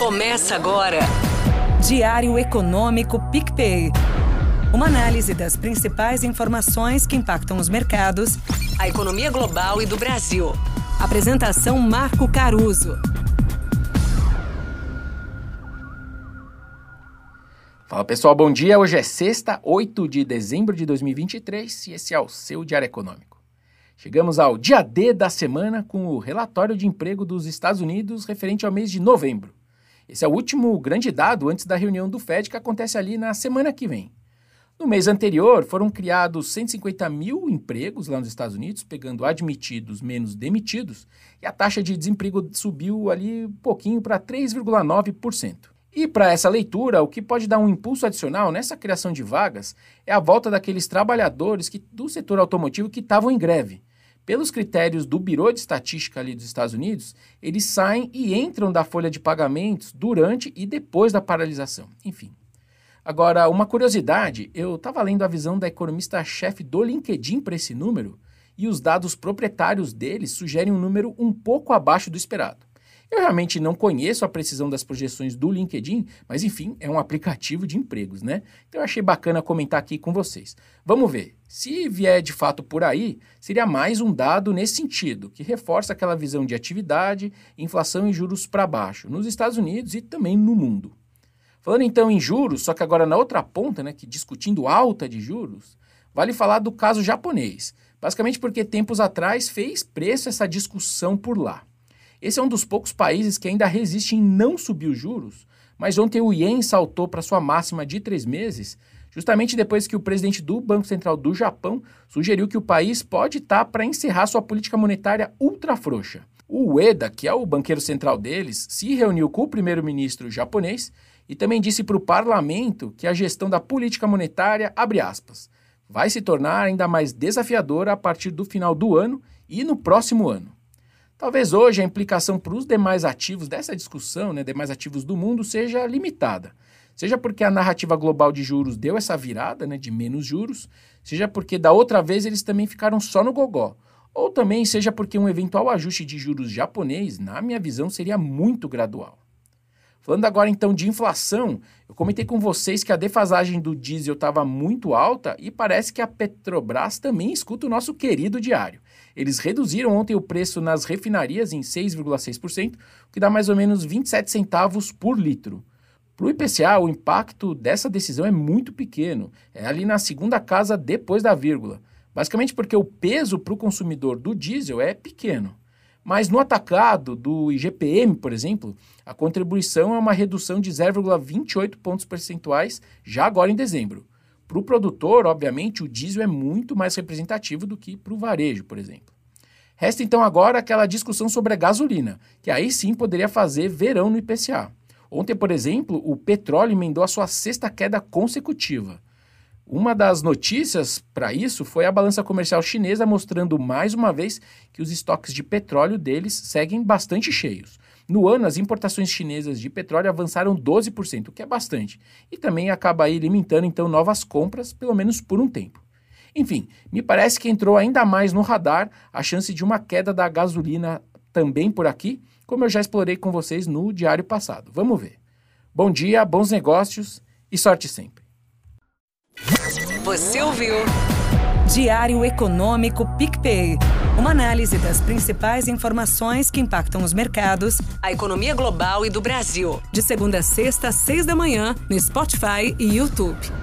Começa agora. Diário Econômico PicPay. Uma análise das principais informações que impactam os mercados, a economia global e do Brasil. Apresentação Marco Caruso. Fala pessoal, bom dia. Hoje é sexta, 8 de dezembro de 2023 e esse é o seu Diário Econômico. Chegamos ao dia D da semana com o relatório de emprego dos Estados Unidos referente ao mês de novembro. Esse é o último grande dado antes da reunião do Fed que acontece ali na semana que vem. No mês anterior, foram criados 150 mil empregos lá nos Estados Unidos, pegando admitidos menos demitidos, e a taxa de desemprego subiu ali um pouquinho para 3,9%. E para essa leitura, o que pode dar um impulso adicional nessa criação de vagas é a volta daqueles trabalhadores que, do setor automotivo que estavam em greve. Pelos critérios do Biro de Estatística ali dos Estados Unidos, eles saem e entram da folha de pagamentos durante e depois da paralisação. Enfim. Agora, uma curiosidade, eu estava lendo a visão da economista-chefe do LinkedIn para esse número e os dados proprietários deles sugerem um número um pouco abaixo do esperado. Eu realmente não conheço a precisão das projeções do LinkedIn, mas enfim, é um aplicativo de empregos, né? Então eu achei bacana comentar aqui com vocês. Vamos ver. Se vier de fato por aí, seria mais um dado nesse sentido, que reforça aquela visão de atividade, inflação e juros para baixo, nos Estados Unidos e também no mundo. Falando então em juros, só que agora na outra ponta, né, que discutindo alta de juros, vale falar do caso japonês. Basicamente porque tempos atrás fez preço essa discussão por lá. Esse é um dos poucos países que ainda resiste em não subir os juros, mas ontem o Yen saltou para sua máxima de três meses, justamente depois que o presidente do Banco Central do Japão sugeriu que o país pode estar para encerrar sua política monetária ultra frouxa. O Ueda, que é o banqueiro central deles, se reuniu com o primeiro-ministro japonês e também disse para o parlamento que a gestão da política monetária, aspas, vai se tornar ainda mais desafiadora a partir do final do ano e no próximo ano. Talvez hoje a implicação para os demais ativos dessa discussão, né, demais ativos do mundo, seja limitada. Seja porque a narrativa global de juros deu essa virada né, de menos juros, seja porque da outra vez eles também ficaram só no gogó. Ou também seja porque um eventual ajuste de juros japonês, na minha visão, seria muito gradual. Falando agora então de inflação, eu comentei com vocês que a defasagem do diesel estava muito alta e parece que a Petrobras também escuta o nosso querido diário. Eles reduziram ontem o preço nas refinarias em 6,6%, o que dá mais ou menos 27 centavos por litro. Para o IPCA, o impacto dessa decisão é muito pequeno, é ali na segunda casa depois da vírgula. Basicamente porque o peso para o consumidor do diesel é pequeno. Mas no atacado do IGPM, por exemplo, a contribuição é uma redução de 0,28 pontos percentuais já agora em dezembro. Para o produtor, obviamente, o diesel é muito mais representativo do que para o varejo, por exemplo. Resta então agora aquela discussão sobre a gasolina, que aí sim poderia fazer verão no IPCA. Ontem, por exemplo, o petróleo emendou a sua sexta queda consecutiva. Uma das notícias para isso foi a balança comercial chinesa mostrando mais uma vez que os estoques de petróleo deles seguem bastante cheios. No ano, as importações chinesas de petróleo avançaram 12%, o que é bastante, e também acaba aí limitando então novas compras, pelo menos por um tempo. Enfim, me parece que entrou ainda mais no radar a chance de uma queda da gasolina também por aqui, como eu já explorei com vocês no diário passado. Vamos ver. Bom dia, bons negócios e sorte sempre. Você ouviu? Diário Econômico PicPay. Uma análise das principais informações que impactam os mercados, a economia global e do Brasil. De segunda a sexta, às seis da manhã, no Spotify e YouTube.